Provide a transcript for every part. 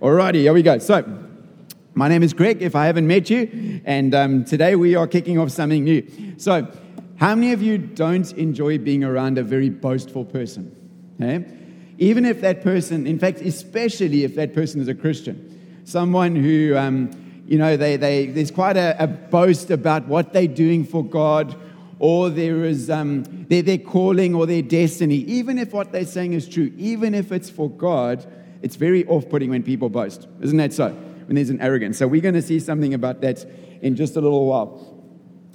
Alrighty, here we go. So, my name is Greg, if I haven't met you, and um, today we are kicking off something new. So, how many of you don't enjoy being around a very boastful person? Eh? Even if that person, in fact, especially if that person is a Christian, someone who, um, you know, they, they, there's quite a, a, boast about what they're doing for God, or there is um, their, their calling or their destiny. Even if what they're saying is true, even if it's for God, it's very off putting when people boast. Isn't that so? When there's an arrogance. So we're going to see something about that in just a little while.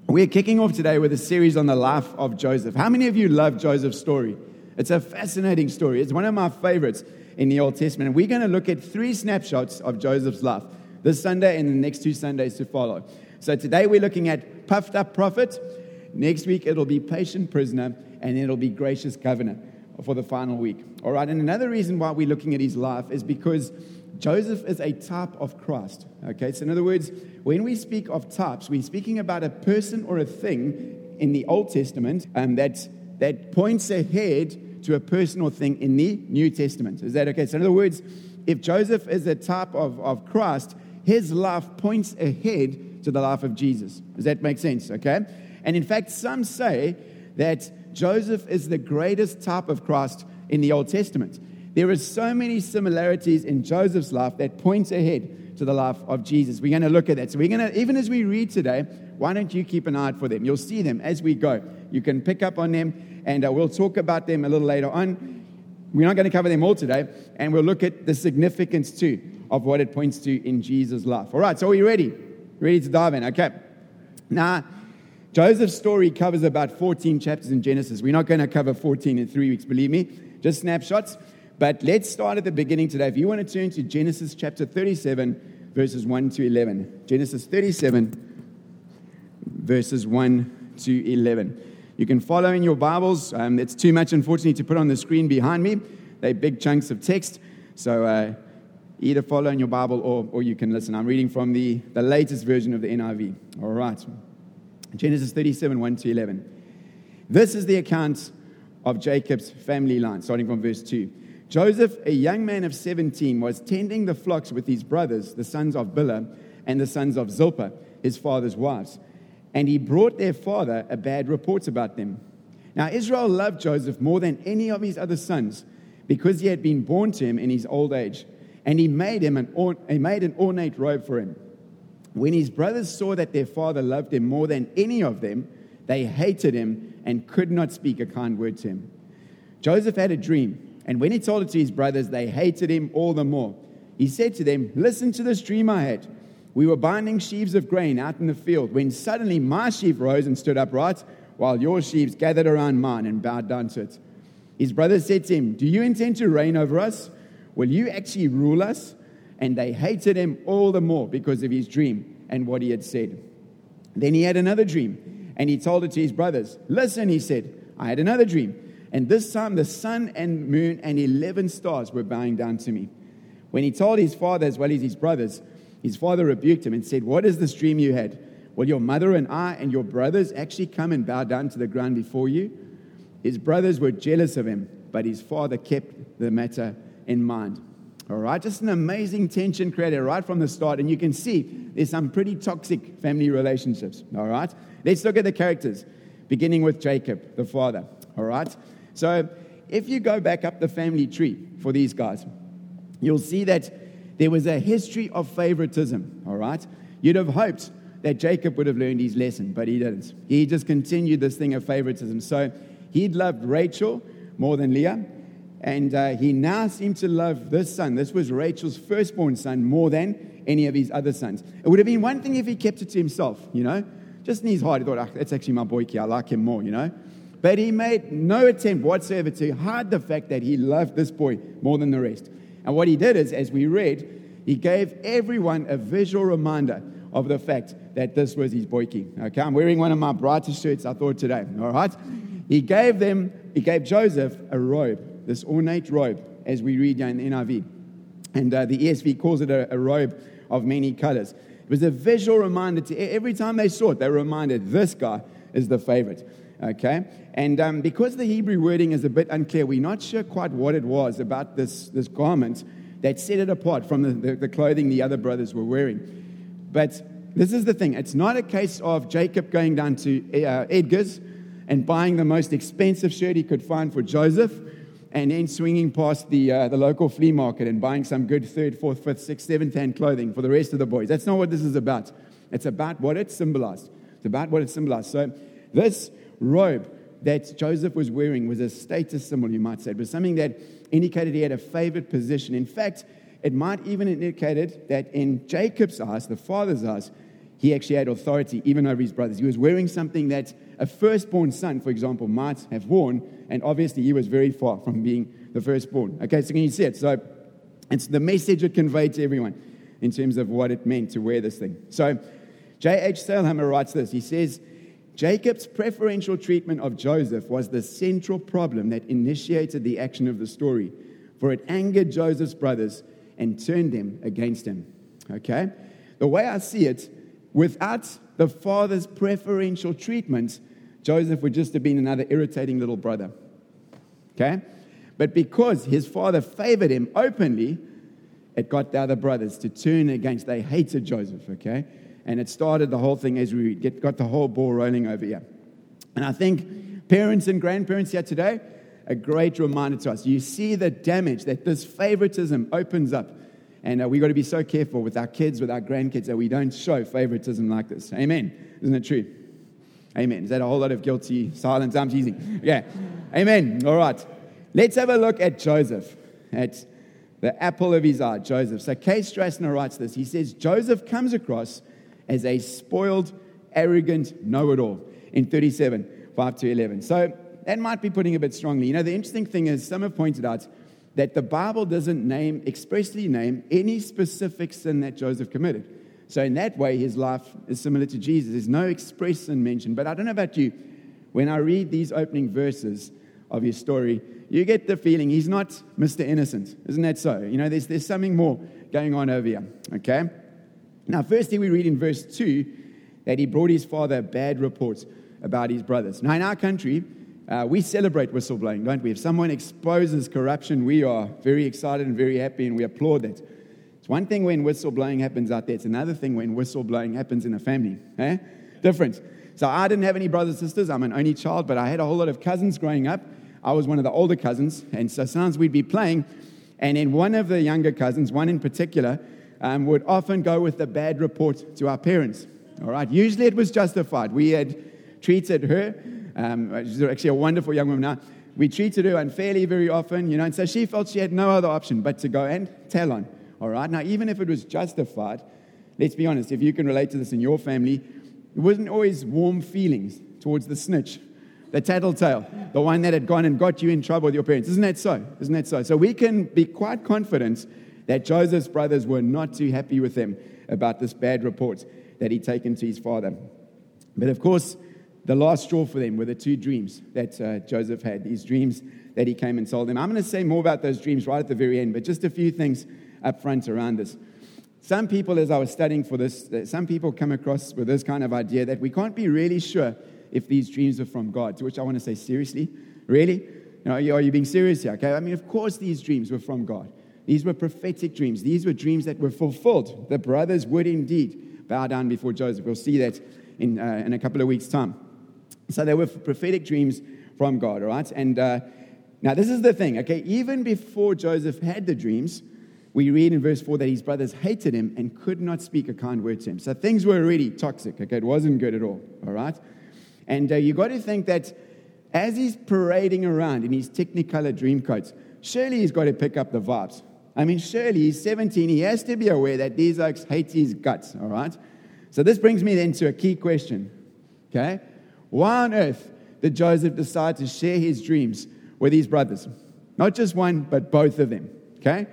We're kicking off today with a series on the life of Joseph. How many of you love Joseph's story? It's a fascinating story. It's one of my favorites in the Old Testament. And we're going to look at three snapshots of Joseph's life this Sunday and the next two Sundays to follow. So today we're looking at puffed up prophet. Next week it'll be patient prisoner, and it'll be gracious governor for the final week. All right, and another reason why we're looking at his life is because Joseph is a type of Christ. Okay, so in other words, when we speak of types, we're speaking about a person or a thing in the Old Testament um, that, that points ahead to a person or thing in the New Testament. Is that okay? So, in other words, if Joseph is a type of, of Christ, his life points ahead to the life of Jesus. Does that make sense? Okay? And in fact, some say that Joseph is the greatest type of Christ in the Old Testament. There are so many similarities in Joseph's life that points ahead to the life of Jesus. We're going to look at that. So we're going to, even as we read today, why don't you keep an eye out for them? You'll see them as we go. You can pick up on them, and uh, we'll talk about them a little later on. We're not going to cover them all today, and we'll look at the significance too of what it points to in Jesus' life. All right, so are you ready? Ready to dive in? Okay. Now, Joseph's story covers about 14 chapters in Genesis. We're not going to cover 14 in three weeks, believe me, just snapshots. But let's start at the beginning today. If you want to turn to Genesis chapter 37, verses 1 to 11. Genesis 37, verses 1 to 11. You can follow in your Bibles. Um, it's too much, unfortunately, to put on the screen behind me. They're big chunks of text. So uh, either follow in your Bible or, or you can listen. I'm reading from the, the latest version of the NIV. All right. Genesis 37, 1 to 11. This is the account of Jacob's family line, starting from verse 2. Joseph, a young man of 17, was tending the flocks with his brothers, the sons of Bilhah and the sons of Zilpah, his father's wives. And he brought their father a bad report about them. Now, Israel loved Joseph more than any of his other sons because he had been born to him in his old age. And he made, him an, he made an ornate robe for him. When his brothers saw that their father loved him more than any of them, they hated him and could not speak a kind word to him. Joseph had a dream, and when he told it to his brothers, they hated him all the more. He said to them, Listen to this dream I had. We were binding sheaves of grain out in the field when suddenly my sheaf rose and stood upright, while your sheaves gathered around mine and bowed down to it. His brothers said to him, Do you intend to reign over us? Will you actually rule us? And they hated him all the more because of his dream and what he had said. Then he had another dream, and he told it to his brothers. Listen, he said, I had another dream, and this time the sun and moon and 11 stars were bowing down to me. When he told his father as well as his brothers, his father rebuked him and said, What is this dream you had? Will your mother and I and your brothers actually come and bow down to the ground before you? His brothers were jealous of him, but his father kept the matter in mind. All right, just an amazing tension created right from the start. And you can see there's some pretty toxic family relationships. All right, let's look at the characters, beginning with Jacob, the father. All right, so if you go back up the family tree for these guys, you'll see that there was a history of favoritism. All right, you'd have hoped that Jacob would have learned his lesson, but he didn't. He just continued this thing of favoritism. So he'd loved Rachel more than Leah and uh, he now seemed to love this son. This was Rachel's firstborn son more than any of his other sons. It would have been one thing if he kept it to himself, you know. Just in his heart, he thought, oh, that's actually my boy, I like him more, you know. But he made no attempt whatsoever to hide the fact that he loved this boy more than the rest. And what he did is, as we read, he gave everyone a visual reminder of the fact that this was his boyki. Okay, I'm wearing one of my brightest shirts I thought today. All right, he gave them, he gave Joseph a robe this ornate robe, as we read in the NIV. And uh, the ESV calls it a, a robe of many colors. It was a visual reminder to every time they saw it, they were reminded this guy is the favorite. Okay? And um, because the Hebrew wording is a bit unclear, we're not sure quite what it was about this, this garment. that set it apart from the, the, the clothing the other brothers were wearing. But this is the thing it's not a case of Jacob going down to uh, Edgar's and buying the most expensive shirt he could find for Joseph and then swinging past the, uh, the local flea market and buying some good third, fourth, fifth, sixth, seventh hand clothing for the rest of the boys. That's not what this is about. It's about what it symbolized. It's about what it symbolized. So, this robe that Joseph was wearing was a status symbol, you might say. It was something that indicated he had a favored position. In fact, it might even indicated that in Jacob's eyes, the father's eyes, he actually had authority even over his brothers. He was wearing something that a firstborn son, for example, might have worn, and obviously he was very far from being the firstborn. Okay, so can you see it? So it's the message it conveyed to everyone in terms of what it meant to wear this thing. So J.H. Sailhamer writes this. He says, Jacob's preferential treatment of Joseph was the central problem that initiated the action of the story, for it angered Joseph's brothers and turned them against him. Okay? The way I see it, without the father's preferential treatment, Joseph would just have been another irritating little brother. Okay? But because his father favored him openly, it got the other brothers to turn against. They hated Joseph, okay? And it started the whole thing as we get, got the whole ball rolling over here. And I think parents and grandparents here today, a great reminder to us. You see the damage that this favoritism opens up and uh, we've got to be so careful with our kids, with our grandkids, that we don't show favoritism like this. Amen. Isn't it true? Amen. Is that a whole lot of guilty silence? I'm teasing. Yeah. Amen. All right. Let's have a look at Joseph, at the apple of his eye, Joseph. So Kay Strassner writes this. He says, Joseph comes across as a spoiled, arrogant know it all in 37, 5 to 11. So that might be putting a bit strongly. You know, the interesting thing is, some have pointed out that the Bible doesn't name, expressly name, any specific sin that Joseph committed. So, in that way, his life is similar to Jesus. There's no express sin mentioned. But I don't know about you, when I read these opening verses of his story, you get the feeling he's not Mr. Innocent. Isn't that so? You know, there's, there's something more going on over here. Okay? Now, firstly, we read in verse 2 that he brought his father bad reports about his brothers. Now, in our country, uh, we celebrate whistleblowing, don't we? If someone exposes corruption, we are very excited and very happy and we applaud that. It's one thing when whistleblowing happens out there, it's another thing when whistleblowing happens in a family. Eh? Different. So I didn't have any brothers and sisters. I'm an only child, but I had a whole lot of cousins growing up. I was one of the older cousins, and so sometimes we'd be playing, and then one of the younger cousins, one in particular, um, would often go with the bad report to our parents. All right. Usually it was justified. We had treated her um, she's actually a wonderful young woman now. We treated her unfairly very often, you know, and so she felt she had no other option but to go and tell on. All right. Now, even if it was justified, let's be honest, if you can relate to this in your family, it wasn't always warm feelings towards the snitch, the tattletale, the one that had gone and got you in trouble with your parents. Isn't that so? Isn't that so? So we can be quite confident that Joseph's brothers were not too happy with him about this bad report that he'd taken to his father. But of course, the last straw for them were the two dreams that uh, Joseph had, these dreams that he came and told them. I'm going to say more about those dreams right at the very end, but just a few things up front around this. Some people, as I was studying for this, uh, some people come across with this kind of idea that we can't be really sure if these dreams are from God, to which I want to say, seriously? Really? You know, are you being serious here? Okay, I mean, of course, these dreams were from God. These were prophetic dreams. These were dreams that were fulfilled. The brothers would indeed bow down before Joseph. We'll see that in, uh, in a couple of weeks' time. So they were prophetic dreams from God, all right? And uh, now this is the thing, okay? Even before Joseph had the dreams, we read in verse 4 that his brothers hated him and could not speak a kind word to him. So things were already toxic, okay? It wasn't good at all, all right? And uh, you got to think that as he's parading around in his technicolor dream coats, surely he's got to pick up the vibes. I mean, surely he's 17. He has to be aware that these oaks hate his guts, all right? So this brings me then to a key question, okay? Why on earth did Joseph decide to share his dreams with his brothers? Not just one, but both of them. Okay?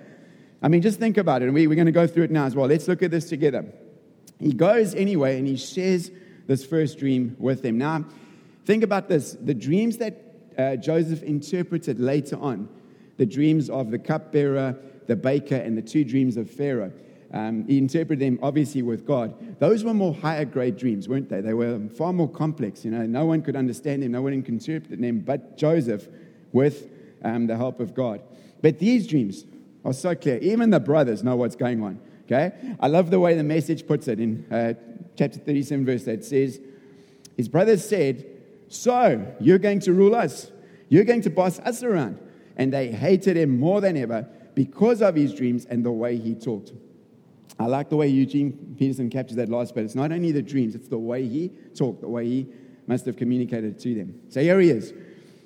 I mean, just think about it. And we, we're going to go through it now as well. Let's look at this together. He goes anyway and he shares this first dream with them. Now, think about this the dreams that uh, Joseph interpreted later on, the dreams of the cupbearer, the baker, and the two dreams of Pharaoh. Um, he interpreted them obviously with God. Those were more higher grade dreams, weren't they? They were far more complex. You know, no one could understand them, no one could interpret them but Joseph with um, the help of God. But these dreams, are so clear. Even the brothers know what's going on. Okay? I love the way the message puts it in uh, chapter 37, verse 8. It says, His brothers said, So you're going to rule us, you're going to boss us around. And they hated him more than ever because of his dreams and the way he talked. I like the way Eugene Peterson captures that last bit. It's not only the dreams, it's the way he talked, the way he must have communicated to them. So here he is,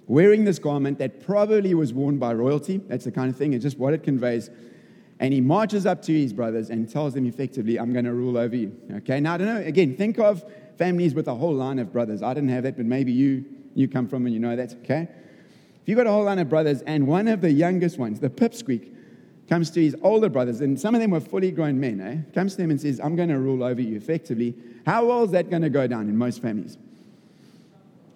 wearing this garment that probably was worn by royalty. That's the kind of thing, it's just what it conveys. And he marches up to his brothers and tells them effectively, I'm going to rule over you. Okay, now I don't know, again, think of families with a whole line of brothers. I didn't have that, but maybe you, you come from and you know that, okay? If you've got a whole line of brothers and one of the youngest ones, the pipsqueak, comes to his older brothers, and some of them were fully grown men, eh? comes to them and says, I'm going to rule over you effectively. How well is that going to go down in most families?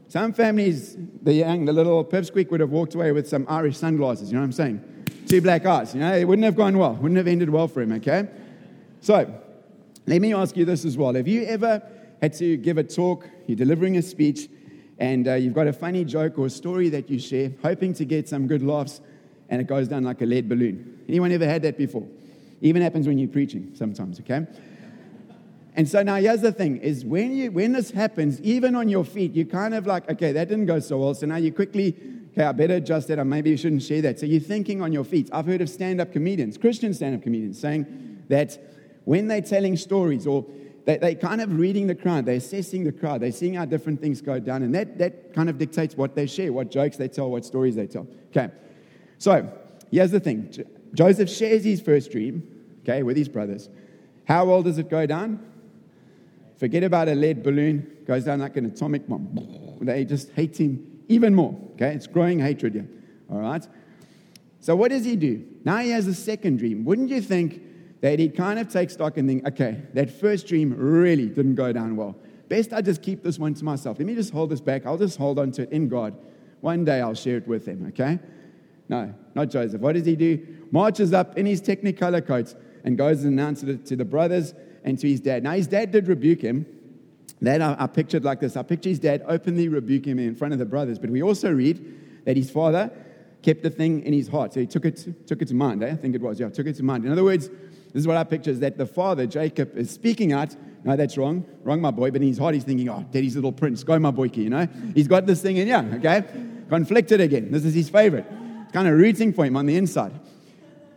Some families, the young, the little pipsqueak would have walked away with some Irish sunglasses, you know what I'm saying? Two black eyes, you know, it wouldn't have gone well, wouldn't have ended well for him, okay? So, let me ask you this as well. Have you ever had to give a talk, you're delivering a speech, and uh, you've got a funny joke or a story that you share, hoping to get some good laughs, and it goes down like a lead balloon? Anyone ever had that before? Even happens when you're preaching sometimes, okay? And so now here's the thing is when you when this happens, even on your feet, you're kind of like, okay, that didn't go so well. So now you quickly, okay, I better adjust that, or maybe you shouldn't share that. So you're thinking on your feet. I've heard of stand-up comedians, Christian stand-up comedians, saying that when they're telling stories or they, they're kind of reading the crowd, they're assessing the crowd, they're seeing how different things go down, and that, that kind of dictates what they share, what jokes they tell, what stories they tell. Okay, so here's the thing Joseph shares his first dream, okay, with his brothers. How well does it go down? Forget about a lead balloon, goes down like an atomic bomb. They just hate him even more. Okay, it's growing hatred here. All right. So what does he do? Now he has a second dream. Wouldn't you think that he'd kind of take stock and think, okay, that first dream really didn't go down well. Best I just keep this one to myself. Let me just hold this back. I'll just hold on to it in God. One day I'll share it with him, okay? No, not Joseph. What does he do? Marches up in his technicolor coats and goes and announces it to the brothers and to his dad. Now, his dad did rebuke him. That I, I pictured like this. I picture his dad openly rebuke him in front of the brothers. But we also read that his father kept the thing in his heart. So he took it, took it to mind, eh? I think it was. Yeah, took it to mind. In other words, this is what I picture is that the father, Jacob, is speaking out. No, that's wrong. Wrong, my boy. But in his heart, he's thinking, oh, daddy's little prince. Go, my boyki, you know? He's got this thing in, yeah, okay? Conflicted again. This is his favorite. Kind of rooting for him on the inside.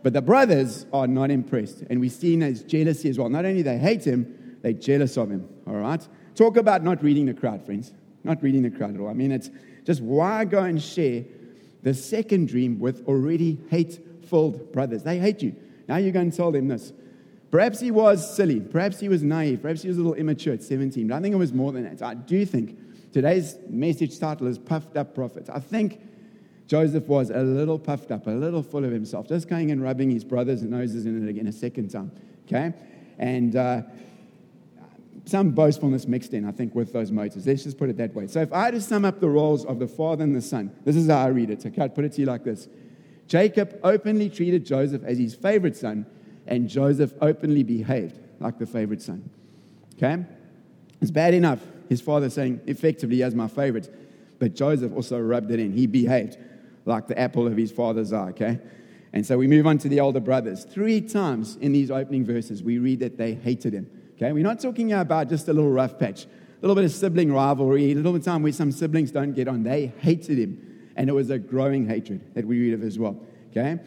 But the brothers are not impressed. And we see his jealousy as well. Not only they hate him, they're jealous of him. All right? Talk about not reading the crowd, friends. Not reading the crowd at all. I mean, it's just why go and share the second dream with already hate filled brothers? They hate you. Now you're going to tell them this. Perhaps he was silly. Perhaps he was naive. Perhaps he was a little immature at 17. But I think it was more than that. I do think today's message title is Puffed Up Prophets. I think Joseph was a little puffed up, a little full of himself, just going and rubbing his brothers' noses in it again a second time. Okay? And uh, some boastfulness mixed in, I think, with those motives. Let's just put it that way. So if I had to sum up the roles of the father and the son, this is how I read it. Okay, I'd put it to you like this Jacob openly treated Joseph as his favorite son, and Joseph openly behaved like the favorite son. Okay? It's bad enough his father saying, effectively, as my favorite, but Joseph also rubbed it in. He behaved like the apple of his father's eye, okay? And so we move on to the older brothers. Three times in these opening verses, we read that they hated him, okay? We're not talking about just a little rough patch, a little bit of sibling rivalry, a little time where some siblings don't get on. They hated him. And it was a growing hatred that we read of as well, okay?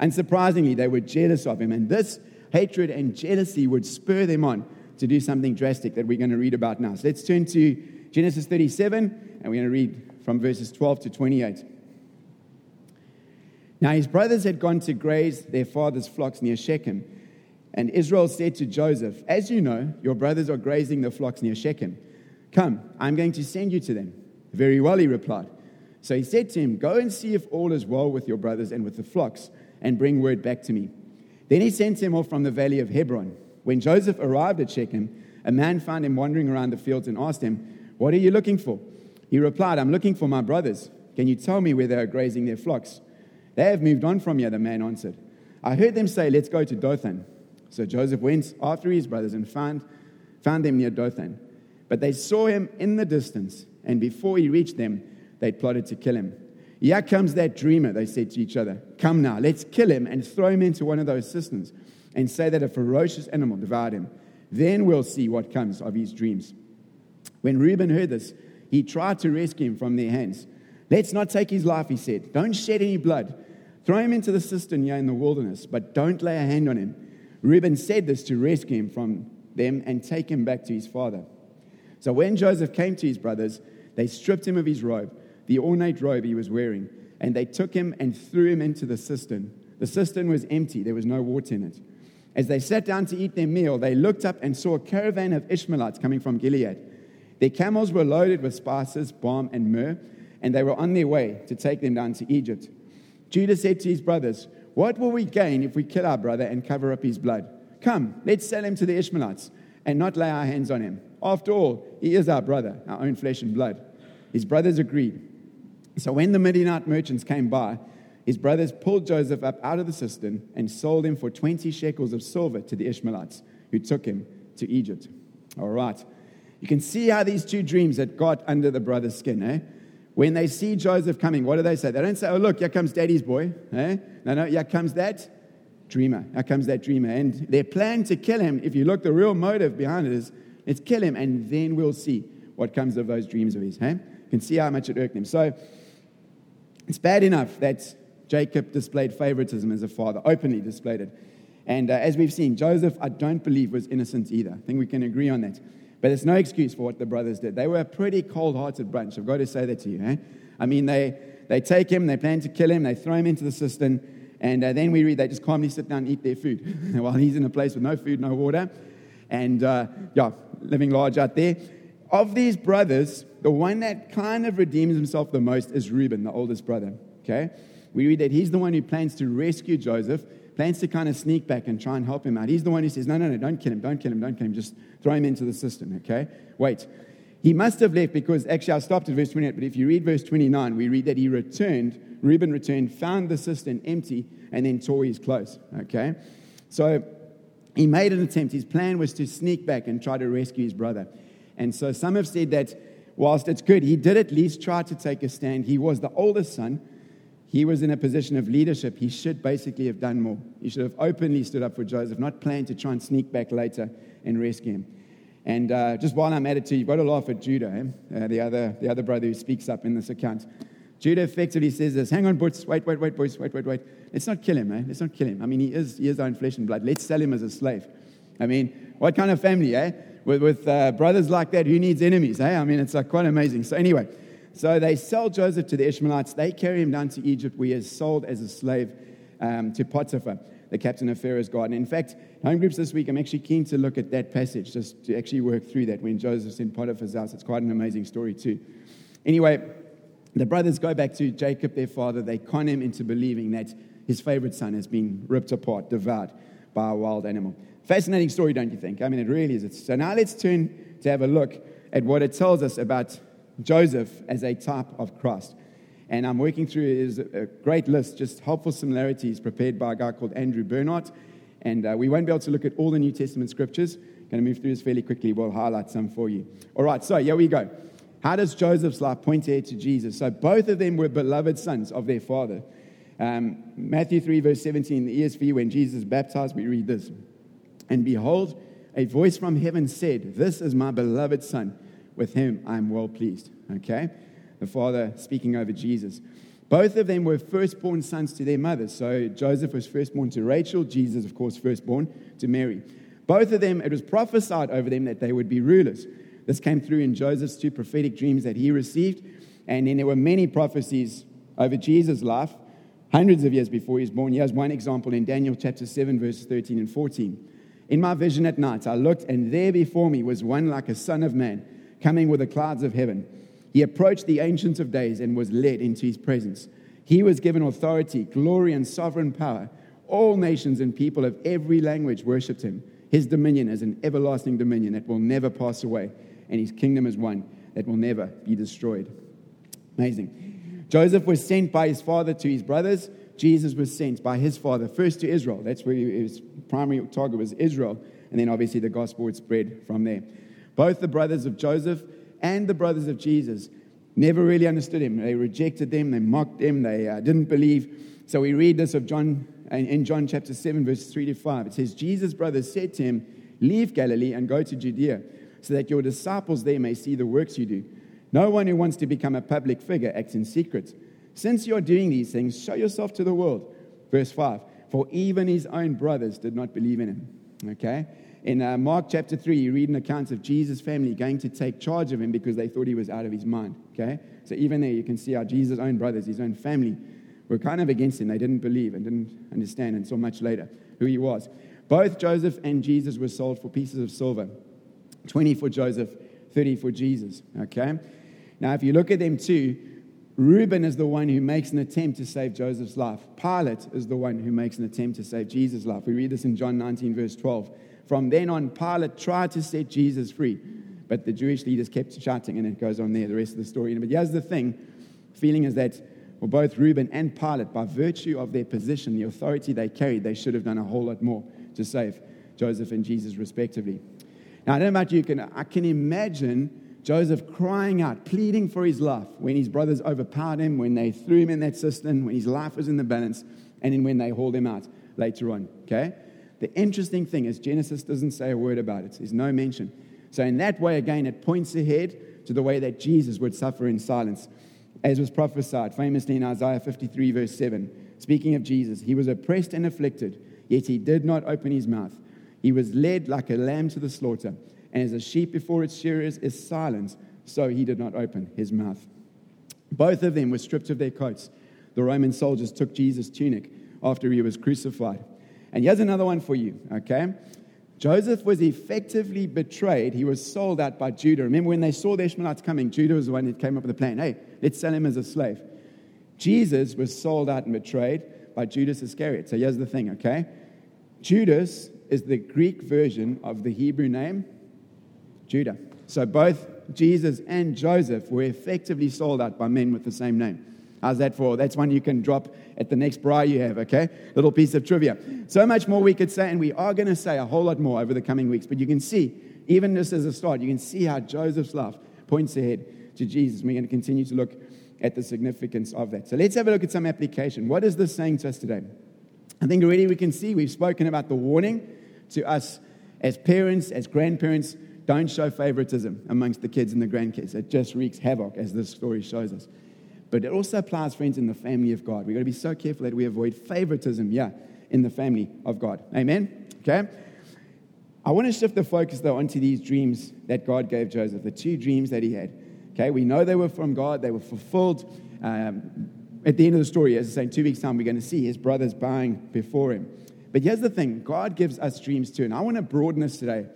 Unsurprisingly, they were jealous of him. And this hatred and jealousy would spur them on to do something drastic that we're going to read about now. So let's turn to Genesis 37, and we're going to read from verses 12 to 28. Now his brothers had gone to graze their father's flocks near Shechem. And Israel said to Joseph, As you know, your brothers are grazing the flocks near Shechem. Come, I'm going to send you to them. Very well, he replied. So he said to him, Go and see if all is well with your brothers and with the flocks, and bring word back to me. Then he sent him off from the valley of Hebron. When Joseph arrived at Shechem, a man found him wandering around the fields and asked him, What are you looking for? He replied, I'm looking for my brothers. Can you tell me where they are grazing their flocks? They have moved on from you, the man answered. I heard them say, Let's go to Dothan. So Joseph went after his brothers and found, found them near Dothan. But they saw him in the distance, and before he reached them, they plotted to kill him. Here comes that dreamer, they said to each other. Come now, let's kill him and throw him into one of those cisterns and say that a ferocious animal devoured him. Then we'll see what comes of his dreams. When Reuben heard this, he tried to rescue him from their hands. Let's not take his life, he said. Don't shed any blood. Throw him into the cistern here in the wilderness, but don't lay a hand on him. Reuben said this to rescue him from them and take him back to his father. So when Joseph came to his brothers, they stripped him of his robe, the ornate robe he was wearing, and they took him and threw him into the cistern. The cistern was empty, there was no water in it. As they sat down to eat their meal, they looked up and saw a caravan of Ishmaelites coming from Gilead. Their camels were loaded with spices, balm, and myrrh, and they were on their way to take them down to Egypt. Judah said to his brothers, What will we gain if we kill our brother and cover up his blood? Come, let's sell him to the Ishmaelites and not lay our hands on him. After all, he is our brother, our own flesh and blood. His brothers agreed. So when the Midianite merchants came by, his brothers pulled Joseph up out of the cistern and sold him for 20 shekels of silver to the Ishmaelites, who took him to Egypt. All right. You can see how these two dreams had got under the brother's skin, eh? When they see Joseph coming, what do they say? They don't say, oh, look, here comes daddy's boy. Eh? No, no, here comes that dreamer. Here comes that dreamer. And their plan to kill him, if you look, the real motive behind it is, let's kill him, and then we'll see what comes of those dreams of his. Eh? You can see how much it irked him. So it's bad enough that Jacob displayed favoritism as a father, openly displayed it. And uh, as we've seen, Joseph, I don't believe, was innocent either. I think we can agree on that. But it's no excuse for what the brothers did. They were a pretty cold hearted bunch. I've got to say that to you. Eh? I mean, they, they take him, they plan to kill him, they throw him into the cistern, and uh, then we read they just calmly sit down and eat their food while he's in a place with no food, no water, and uh, yeah, living large out there. Of these brothers, the one that kind of redeems himself the most is Reuben, the oldest brother. Okay? We read that he's the one who plans to rescue Joseph, plans to kind of sneak back and try and help him out. He's the one who says, No, no, no, don't kill him, don't kill him, don't kill him, just throw him into the cistern, okay? Wait. He must have left because actually I stopped at verse 28, but if you read verse 29, we read that he returned, Reuben returned, found the cistern empty, and then tore his clothes, okay? So he made an attempt. His plan was to sneak back and try to rescue his brother. And so some have said that whilst it's good, he did at least try to take a stand. He was the oldest son he was in a position of leadership. He should basically have done more. He should have openly stood up for Joseph, not planned to try and sneak back later and rescue him. And uh, just while I'm at it, too, you've got to laugh at Judah, eh? uh, the, other, the other brother who speaks up in this account. Judah effectively says this Hang on, boys, wait, wait, wait, boys, wait, wait, wait. Let's not kill him, eh? Let's not kill him. I mean, he is, he is our own flesh and blood. Let's sell him as a slave. I mean, what kind of family, eh? With, with uh, brothers like that, who needs enemies, eh? I mean, it's like quite amazing. So, anyway, so they sell Joseph to the Ishmaelites. They carry him down to Egypt, where he is sold as a slave um, to Potiphar, the captain of Pharaoh's garden. In fact, home groups this week, I'm actually keen to look at that passage, just to actually work through that when Joseph's in Potiphar's house. It's quite an amazing story, too. Anyway, the brothers go back to Jacob, their father. They con him into believing that his favorite son has been ripped apart, devoured by a wild animal. Fascinating story, don't you think? I mean, it really is. So now let's turn to have a look at what it tells us about Joseph as a type of Christ. And I'm working through is a great list, just helpful similarities prepared by a guy called Andrew Bernhardt. And uh, we won't be able to look at all the New Testament scriptures. Going to move through this fairly quickly. We'll highlight some for you. All right, so here we go. How does Joseph's life point here to Jesus? So both of them were beloved sons of their father. Um, Matthew 3, verse 17, the ESV, when Jesus baptized, we read this. And behold, a voice from heaven said, This is my beloved son with him I'm well pleased. Okay? The father speaking over Jesus. Both of them were firstborn sons to their mothers. So Joseph was firstborn to Rachel, Jesus, of course, firstborn to Mary. Both of them, it was prophesied over them that they would be rulers. This came through in Joseph's two prophetic dreams that he received. And then there were many prophecies over Jesus' life, hundreds of years before he was born. Here's one example in Daniel chapter 7, verses 13 and 14. In my vision at night, I looked, and there before me was one like a son of man coming with the clouds of heaven. He approached the Ancients of Days and was led into his presence. He was given authority, glory, and sovereign power. All nations and people of every language worshipped him. His dominion is an everlasting dominion that will never pass away, and his kingdom is one that will never be destroyed. Amazing. Joseph was sent by his father to his brothers. Jesus was sent by his father first to Israel. That's where his primary target was Israel. And then obviously the gospel would spread from there. Both the brothers of Joseph and the brothers of Jesus never really understood him. They rejected them, they mocked him, they uh, didn't believe. So we read this of John in John chapter 7, verses 3 to 5. It says, Jesus' brothers said to him, Leave Galilee and go to Judea, so that your disciples there may see the works you do. No one who wants to become a public figure acts in secret. Since you are doing these things, show yourself to the world. Verse 5 For even his own brothers did not believe in him. Okay? In uh, Mark chapter 3, you read an account of Jesus' family going to take charge of him because they thought he was out of his mind. Okay? So even there, you can see how Jesus' own brothers, his own family, were kind of against him. They didn't believe and didn't understand until much later who he was. Both Joseph and Jesus were sold for pieces of silver 20 for Joseph, 30 for Jesus. Okay? Now, if you look at them too, Reuben is the one who makes an attempt to save Joseph's life. Pilate is the one who makes an attempt to save Jesus' life. We read this in John 19, verse 12. From then on, Pilate tried to set Jesus free, but the Jewish leaders kept shouting, and it goes on there, the rest of the story. But here's the thing feeling is that well, both Reuben and Pilate, by virtue of their position, the authority they carried, they should have done a whole lot more to save Joseph and Jesus, respectively. Now, I don't know about you, can, I can imagine Joseph crying out, pleading for his life when his brothers overpowered him, when they threw him in that cistern, when his life was in the balance, and then when they hauled him out later on. Okay? The interesting thing is, Genesis doesn't say a word about it, there's no mention. So, in that way, again, it points ahead to the way that Jesus would suffer in silence, as was prophesied famously in Isaiah 53, verse 7. Speaking of Jesus, he was oppressed and afflicted, yet he did not open his mouth. He was led like a lamb to the slaughter, and as a sheep before its shearers is silent, so he did not open his mouth. Both of them were stripped of their coats. The Roman soldiers took Jesus' tunic after he was crucified. And here's another one for you, okay? Joseph was effectively betrayed. He was sold out by Judah. Remember when they saw the Ishmaelites coming, Judah was the one that came up with the plan hey, let's sell him as a slave. Jesus was sold out and betrayed by Judas Iscariot. So here's the thing, okay? Judas is the Greek version of the Hebrew name Judah. So both Jesus and Joseph were effectively sold out by men with the same name. How's that for? That's one you can drop at the next braai you have, okay? Little piece of trivia. So much more we could say, and we are going to say a whole lot more over the coming weeks. But you can see, even just as a start, you can see how Joseph's life points ahead to Jesus. We're going to continue to look at the significance of that. So let's have a look at some application. What is this saying to us today? I think already we can see we've spoken about the warning to us as parents, as grandparents. Don't show favoritism amongst the kids and the grandkids. It just wreaks havoc, as this story shows us. But it also applies, friends, in the family of God. We've got to be so careful that we avoid favoritism, yeah, in the family of God. Amen? Okay? I want to shift the focus, though, onto these dreams that God gave Joseph, the two dreams that he had. Okay, we know they were from God, they were fulfilled. Um, at the end of the story, as I say, in two weeks' time, we're going to see his brothers bowing before him. But here's the thing God gives us dreams too. And I want to broaden this today.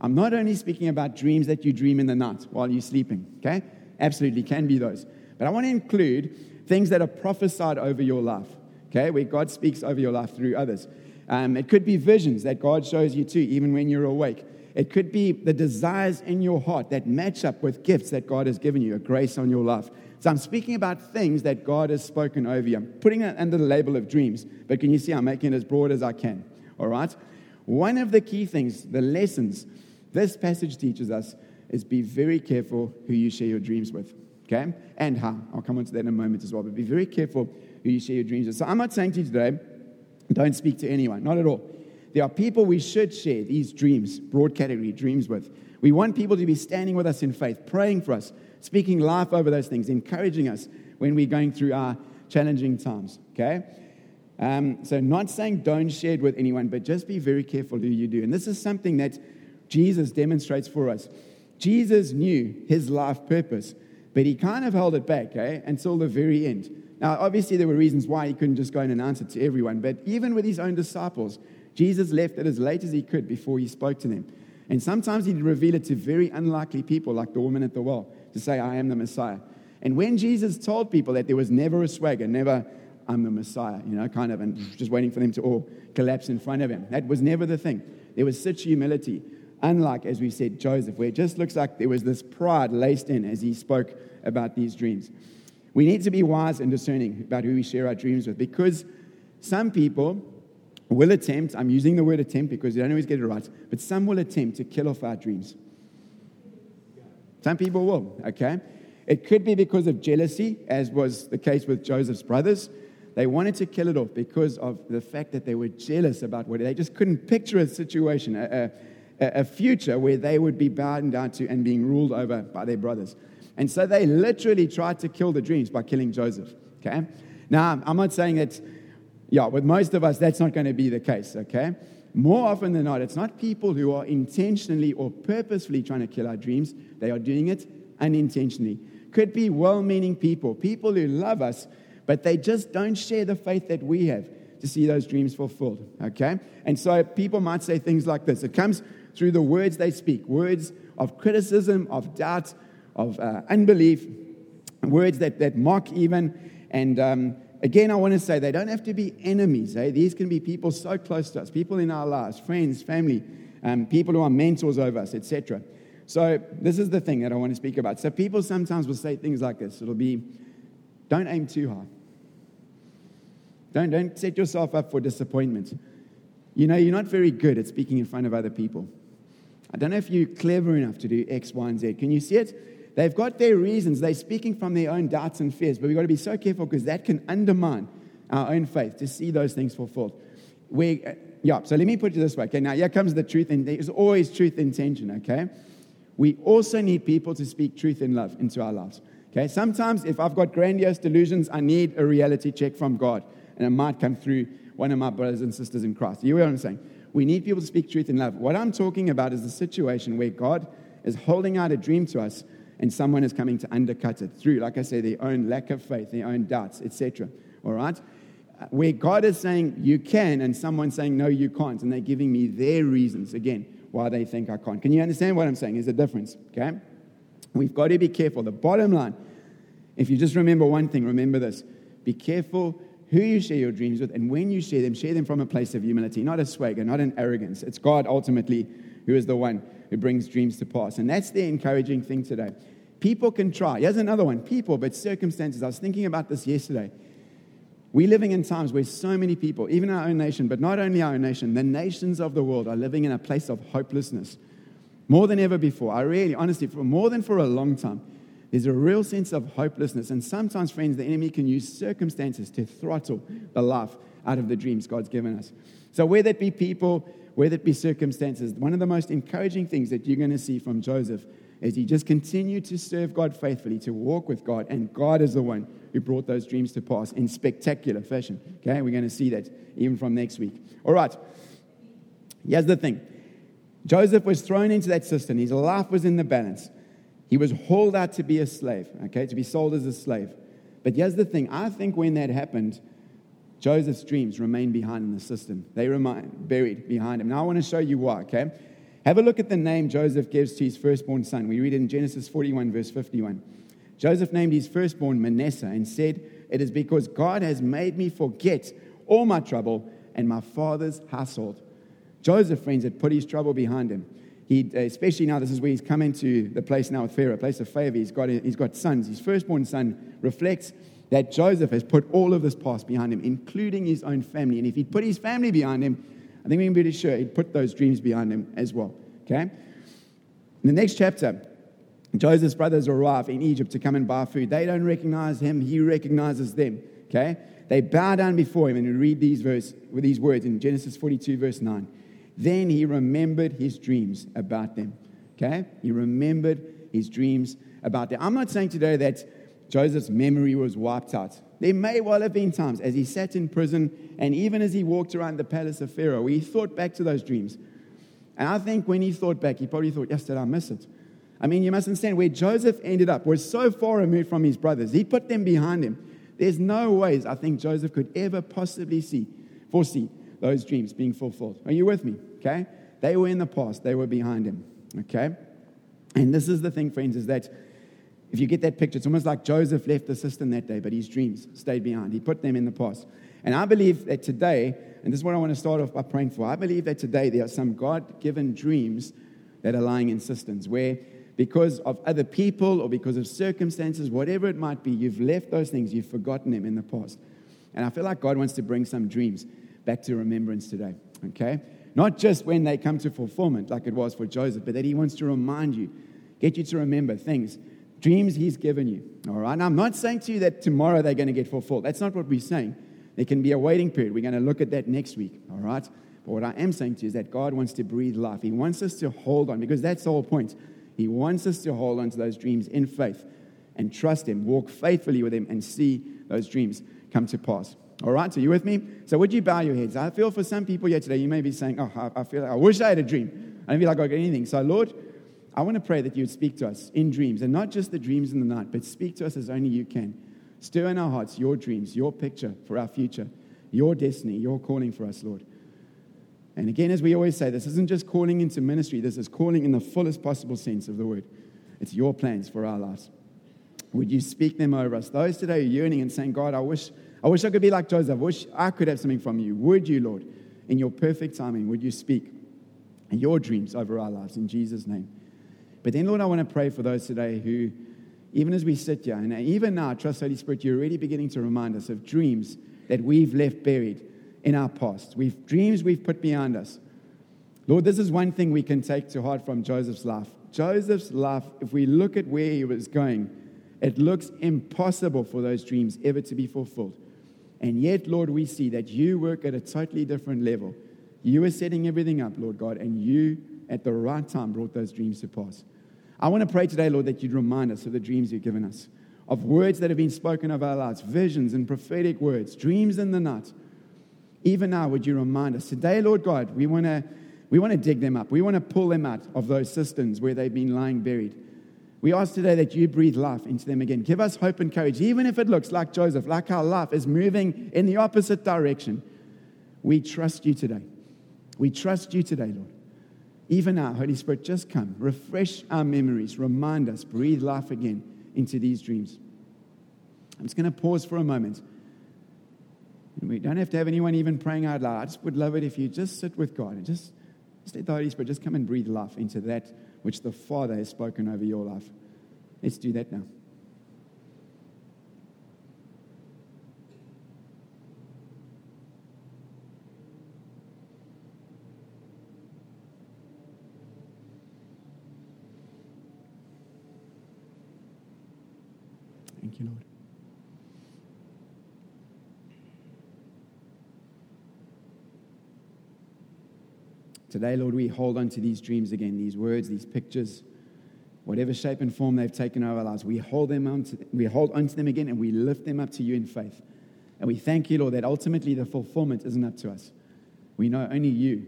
I'm not only speaking about dreams that you dream in the night while you're sleeping, okay? Absolutely can be those. But I want to include things that are prophesied over your life, okay, where God speaks over your life through others. Um, it could be visions that God shows you too, even when you're awake. It could be the desires in your heart that match up with gifts that God has given you, a grace on your life. So I'm speaking about things that God has spoken over you. I'm putting it under the label of dreams, but can you see I'm making it as broad as I can? All right? One of the key things, the lessons this passage teaches us is be very careful who you share your dreams with okay? And how. I'll come on to that in a moment as well. But be very careful who you share your dreams with. So I'm not saying to you today, don't speak to anyone. Not at all. There are people we should share these dreams, broad category dreams with. We want people to be standing with us in faith, praying for us, speaking life over those things, encouraging us when we're going through our challenging times, okay? Um, so, not saying don't share it with anyone, but just be very careful who you do. And this is something that Jesus demonstrates for us. Jesus knew his life purpose. But he kind of held it back, eh, until the very end. Now, obviously, there were reasons why he couldn't just go and announce it to everyone, but even with his own disciples, Jesus left it as late as he could before he spoke to them. And sometimes he'd reveal it to very unlikely people, like the woman at the well, to say, I am the Messiah. And when Jesus told people that there was never a swagger, never, I'm the Messiah, you know, kind of, and just waiting for them to all collapse in front of him, that was never the thing. There was such humility. Unlike, as we said, Joseph, where it just looks like there was this pride laced in as he spoke about these dreams. We need to be wise and discerning about who we share our dreams with because some people will attempt, I'm using the word attempt because they don't always get it right, but some will attempt to kill off our dreams. Some people will, okay? It could be because of jealousy, as was the case with Joseph's brothers. They wanted to kill it off because of the fact that they were jealous about what they just couldn't picture a situation, a, a, future where they would be bowed down to and being ruled over by their brothers. And so they literally tried to kill the dreams by killing Joseph. Okay? Now, I'm not saying that, yeah, with most of us, that's not going to be the case. Okay? More often than not, it's not people who are intentionally or purposefully trying to kill our dreams, they are doing it unintentionally. Could be well meaning people, people who love us, but they just don't share the faith that we have to see those dreams fulfilled. Okay? And so people might say things like this it comes through the words they speak words of criticism, of doubt, of uh, unbelief, words that, that mock even. And um, again, I want to say they don't have to be enemies. Eh? These can be people so close to us, people in our lives, friends, family, um, people who are mentors over us, etc. So this is the thing that I want to speak about. So people sometimes will say things like this. It'll be, don't aim too high. Don't, don't set yourself up for disappointment. You know, you're not very good at speaking in front of other people. I don't know if you're clever enough to do X, Y, and Z. Can you see it? They've got their reasons. They're speaking from their own doubts and fears, but we've got to be so careful because that can undermine our own faith to see those things fulfilled. We, uh, yeah, so let me put it this way. Okay, now here comes the truth, and there's always truth in tension, okay? We also need people to speak truth in love into our lives. Okay, sometimes if I've got grandiose delusions, I need a reality check from God, and it might come through one of my brothers and sisters in Christ. You know what I'm saying? We need people to speak truth in love. What I'm talking about is the situation where God is holding out a dream to us, and someone is coming to undercut it through, like I say, their own lack of faith, their own doubts, etc. All right? Where God is saying you can, and someone saying no, you can't, and they're giving me their reasons. Again, why they think I can't. Can you understand what I'm saying? There's a difference, okay? We've got to be careful. The bottom line, if you just remember one thing, remember this be careful who you share your dreams with, and when you share them, share them from a place of humility, not a swagger, not an arrogance. It's God ultimately who is the one who brings dreams to pass. And that's the encouraging thing today. People can try. Here's another one people, but circumstances. I was thinking about this yesterday. We're living in times where so many people, even our own nation, but not only our own nation, the nations of the world are living in a place of hopelessness. More than ever before. I really, honestly, for more than for a long time, there's a real sense of hopelessness. And sometimes, friends, the enemy can use circumstances to throttle the life out of the dreams God's given us. So, whether it be people, whether it be circumstances, one of the most encouraging things that you're going to see from Joseph is he just continued to serve God faithfully, to walk with God, and God is the one who brought those dreams to pass in spectacular fashion. Okay, we're going to see that even from next week. All right, here's the thing Joseph was thrown into that cistern, his life was in the balance. He was hauled out to be a slave, okay, to be sold as a slave. But here's the thing I think when that happened, Joseph's dreams remained behind in the cistern. They remain buried behind him. Now I want to show you why, okay? Have a look at the name Joseph gives to his firstborn son. We read in Genesis 41, verse 51. Joseph named his firstborn Manasseh and said, It is because God has made me forget all my trouble and my father's household. Joseph, friends, had put his trouble behind him. He, uh, especially now, this is where he's come into the place now with Pharaoh, a place of favor. He's got, he's got sons. His firstborn son reflects that Joseph has put all of this past behind him, including his own family. And if he'd put his family behind him, I think we can be pretty sure he'd put those dreams behind him as well. Okay? In the next chapter, Joseph's brothers arrive in Egypt to come and buy food. They don't recognize him, he recognizes them. Okay? They bow down before him and we read these verse with these words in Genesis 42, verse 9. Then he remembered his dreams about them. Okay? He remembered his dreams about them. I'm not saying today that Joseph's memory was wiped out. There may well have been times as he sat in prison and even as he walked around the palace of Pharaoh where he thought back to those dreams. And I think when he thought back, he probably thought, yes, did I miss it? I mean, you must understand where Joseph ended up was so far removed from his brothers. He put them behind him. There's no ways I think Joseph could ever possibly see, foresee those dreams being fulfilled. Are you with me? Okay? They were in the past, they were behind him. Okay? And this is the thing, friends, is that if you get that picture, it's almost like Joseph left the cistern that day, but his dreams stayed behind. He put them in the past. And I believe that today, and this is what I want to start off by praying for, I believe that today there are some God given dreams that are lying in cisterns where because of other people or because of circumstances, whatever it might be, you've left those things, you've forgotten them in the past. And I feel like God wants to bring some dreams back to remembrance today, okay? Not just when they come to fulfillment, like it was for Joseph, but that he wants to remind you, get you to remember things Dreams He's given you. All right. Now, I'm not saying to you that tomorrow they're going to get fulfilled. That's not what we're saying. There can be a waiting period. We're going to look at that next week. All right. But what I am saying to you is that God wants to breathe life. He wants us to hold on because that's the whole point. He wants us to hold on to those dreams in faith and trust Him, walk faithfully with Him, and see those dreams come to pass. All right, so you with me? So would you bow your heads? I feel for some people here today, you may be saying, Oh, I, I feel I wish I had a dream. I don't feel like I got anything. So, Lord, I want to pray that you would speak to us in dreams, and not just the dreams in the night, but speak to us as only you can. Stir in our hearts your dreams, your picture for our future, your destiny, your calling for us, Lord. And again, as we always say, this isn't just calling into ministry, this is calling in the fullest possible sense of the word. It's your plans for our lives. Would you speak them over us? Those today are yearning and saying, God, I wish I wish I could be like Joseph. I wish I could have something from you. Would you, Lord, in your perfect timing, would you speak your dreams over our lives in Jesus' name? But then, Lord, I want to pray for those today who, even as we sit here, and even now, trust Holy Spirit, you're already beginning to remind us of dreams that we've left buried in our past. We've dreams we've put behind us. Lord, this is one thing we can take to heart from Joseph's life. Joseph's life, if we look at where he was going, it looks impossible for those dreams ever to be fulfilled. And yet, Lord, we see that you work at a totally different level. You are setting everything up, Lord God, and you, at the right time, brought those dreams to pass. I want to pray today, Lord, that you'd remind us of the dreams you've given us, of words that have been spoken of our lives, visions and prophetic words, dreams in the night. Even now, would you remind us? Today, Lord God, we want to, we want to dig them up. We want to pull them out of those cisterns where they've been lying buried. We ask today that you breathe life into them again. Give us hope and courage, even if it looks like Joseph, like our life is moving in the opposite direction. We trust you today. We trust you today, Lord. Even now, Holy Spirit, just come, refresh our memories, remind us, breathe life again into these dreams. I'm just going to pause for a moment. We don't have to have anyone even praying out loud. I just would love it if you just sit with God and just, just let the Holy Spirit just come and breathe life into that which the Father has spoken over your life. Let's do that now. Thank you, Lord. Today, Lord, we hold on to these dreams again, these words, these pictures, whatever shape and form they've taken over our lives. We hold them onto, we hold onto them again and we lift them up to you in faith. And we thank you, Lord, that ultimately the fulfillment isn't up to us. We know only you,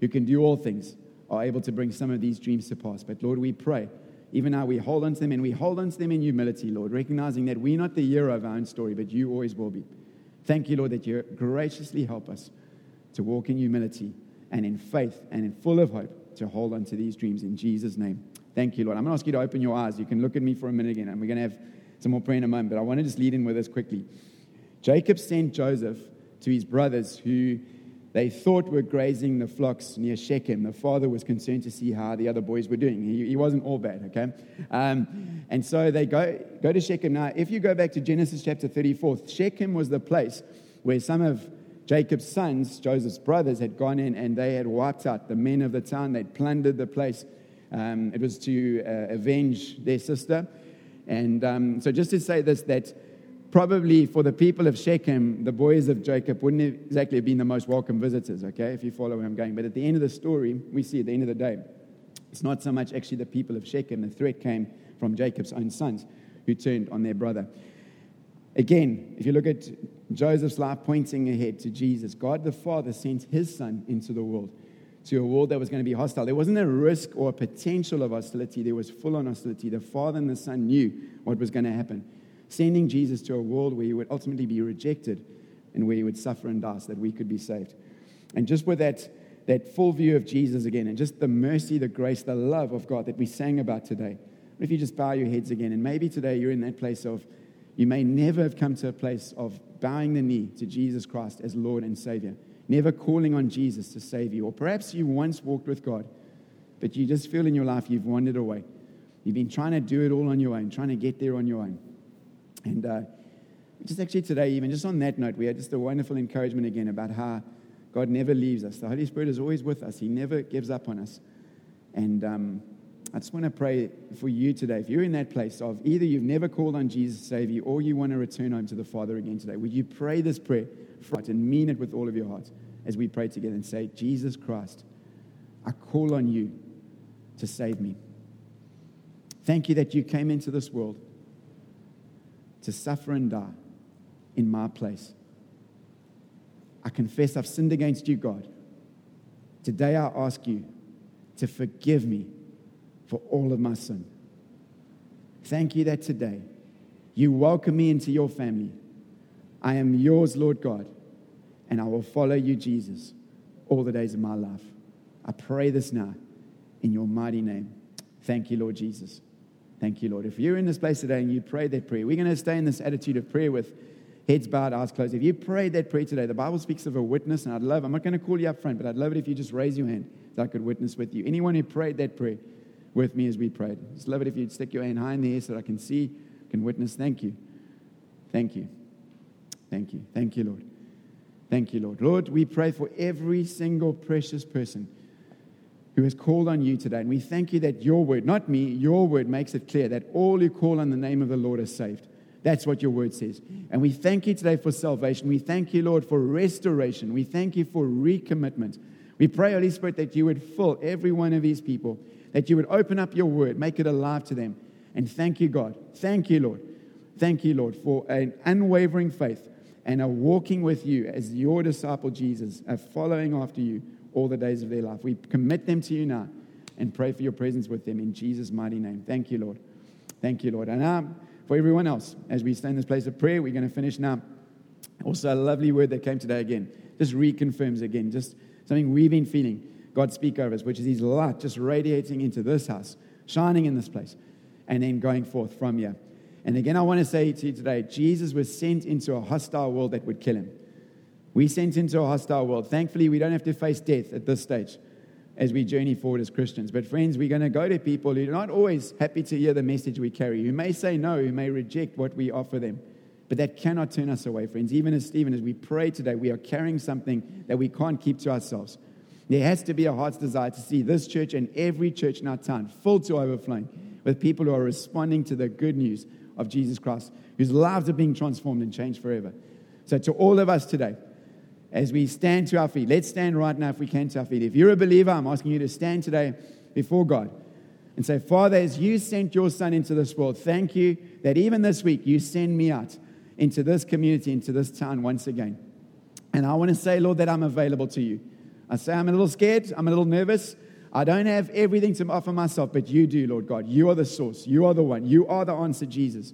who can do all things, are able to bring some of these dreams to pass. But Lord, we pray, even now we hold on to them and we hold on to them in humility, Lord, recognizing that we're not the hero of our own story, but you always will be. Thank you, Lord, that you graciously help us to walk in humility and in faith and in full of hope to hold on to these dreams in Jesus' name. Thank you, Lord. I'm going to ask you to open your eyes. You can look at me for a minute again, and we're going to have some more prayer in a moment, but I want to just lead in with this quickly. Jacob sent Joseph to his brothers who they thought were grazing the flocks near Shechem. The father was concerned to see how the other boys were doing. He, he wasn't all bad, okay? Um, and so they go, go to Shechem. Now, if you go back to Genesis chapter 34, Shechem was the place where some of Jacob's sons, Joseph's brothers, had gone in and they had wiped out the men of the town. They'd plundered the place. Um, it was to uh, avenge their sister. And um, so, just to say this, that probably for the people of Shechem, the boys of Jacob wouldn't exactly have been the most welcome visitors, okay, if you follow where I'm going. But at the end of the story, we see at the end of the day, it's not so much actually the people of Shechem. The threat came from Jacob's own sons who turned on their brother. Again, if you look at Joseph's life pointing ahead to Jesus, God the Father sent his son into the world, to a world that was going to be hostile. There wasn't a risk or a potential of hostility, there was full on hostility. The Father and the Son knew what was going to happen, sending Jesus to a world where he would ultimately be rejected and where he would suffer and die so that we could be saved. And just with that, that full view of Jesus again, and just the mercy, the grace, the love of God that we sang about today. If you just bow your heads again, and maybe today you're in that place of you may never have come to a place of bowing the knee to Jesus Christ as Lord and Savior, never calling on Jesus to save you. Or perhaps you once walked with God, but you just feel in your life you've wandered away. You've been trying to do it all on your own, trying to get there on your own. And uh, just actually today, even just on that note, we had just a wonderful encouragement again about how God never leaves us. The Holy Spirit is always with us, He never gives up on us. And um, I just want to pray for you today. If you're in that place of either you've never called on Jesus to save you or you want to return home to the Father again today, would you pray this prayer and mean it with all of your heart as we pray together and say, Jesus Christ, I call on you to save me. Thank you that you came into this world to suffer and die in my place. I confess I've sinned against you, God. Today I ask you to forgive me for all of my sin. Thank you that today you welcome me into your family. I am yours, Lord God, and I will follow you, Jesus, all the days of my life. I pray this now in your mighty name. Thank you, Lord Jesus. Thank you, Lord. If you're in this place today and you prayed that prayer, we're going to stay in this attitude of prayer with heads bowed, eyes closed. If you prayed that prayer today, the Bible speaks of a witness, and I'd love, I'm not going to call you up front, but I'd love it if you just raise your hand that I could witness with you. Anyone who prayed that prayer, with me as we prayed. Just love it if you'd stick your hand high in the air so that I can see, can witness. Thank you. Thank you. Thank you. Thank you, Lord. Thank you, Lord. Lord, we pray for every single precious person who has called on you today. And we thank you that your word, not me, your word makes it clear that all who call on the name of the Lord are saved. That's what your word says. And we thank you today for salvation. We thank you, Lord, for restoration. We thank you for recommitment. We pray, Holy Spirit, that you would fill every one of these people that you would open up your word, make it alive to them. And thank you, God. Thank you, Lord. Thank you, Lord, for an unwavering faith and a walking with you as your disciple, Jesus, a following after you all the days of their life. We commit them to you now and pray for your presence with them in Jesus' mighty name. Thank you, Lord. Thank you, Lord. And um, for everyone else, as we stay in this place of prayer, we're going to finish now. Also, a lovely word that came today again, just reconfirms again, just something we've been feeling God speak over us, which is His light just radiating into this house, shining in this place, and then going forth from here. And again, I want to say to you today Jesus was sent into a hostile world that would kill him. We sent into a hostile world. Thankfully, we don't have to face death at this stage as we journey forward as Christians. But, friends, we're going to go to people who are not always happy to hear the message we carry, who may say no, who may reject what we offer them. But that cannot turn us away, friends. Even as Stephen, as we pray today, we are carrying something that we can't keep to ourselves. There has to be a heart's desire to see this church and every church in our town full to overflowing with people who are responding to the good news of Jesus Christ, whose lives are being transformed and changed forever. So, to all of us today, as we stand to our feet, let's stand right now if we can to our feet. If you're a believer, I'm asking you to stand today before God and say, Father, as you sent your son into this world, thank you that even this week you send me out into this community, into this town once again. And I want to say, Lord, that I'm available to you. I say, I'm a little scared. I'm a little nervous. I don't have everything to offer myself, but you do, Lord God. You are the source. You are the one. You are the answer, Jesus.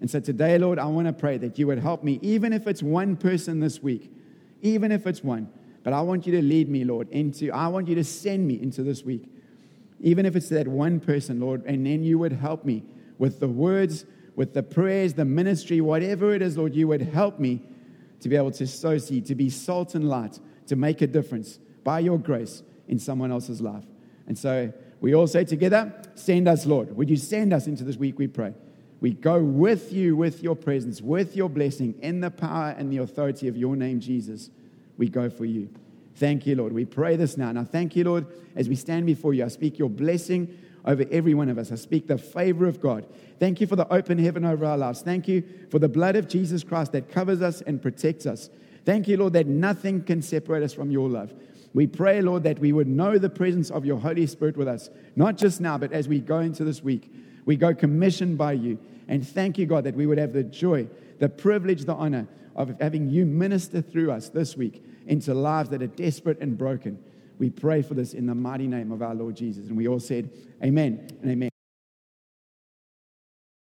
And so today, Lord, I want to pray that you would help me, even if it's one person this week, even if it's one. But I want you to lead me, Lord, into, I want you to send me into this week, even if it's that one person, Lord, and then you would help me with the words, with the prayers, the ministry, whatever it is, Lord, you would help me to be able to sow seed, to be salt and light to make a difference by your grace in someone else's life. And so we all say together, Send us, Lord. Would you send us into this week, we pray? We go with you, with your presence, with your blessing, in the power and the authority of your name, Jesus. We go for you. Thank you, Lord. We pray this now. Now, thank you, Lord, as we stand before you. I speak your blessing over every one of us. I speak the favor of God. Thank you for the open heaven over our lives. Thank you for the blood of Jesus Christ that covers us and protects us. Thank you, Lord, that nothing can separate us from your love. We pray, Lord, that we would know the presence of your Holy Spirit with us, not just now, but as we go into this week. We go commissioned by you. And thank you, God, that we would have the joy, the privilege, the honor of having you minister through us this week into lives that are desperate and broken. We pray for this in the mighty name of our Lord Jesus. And we all said, Amen and Amen.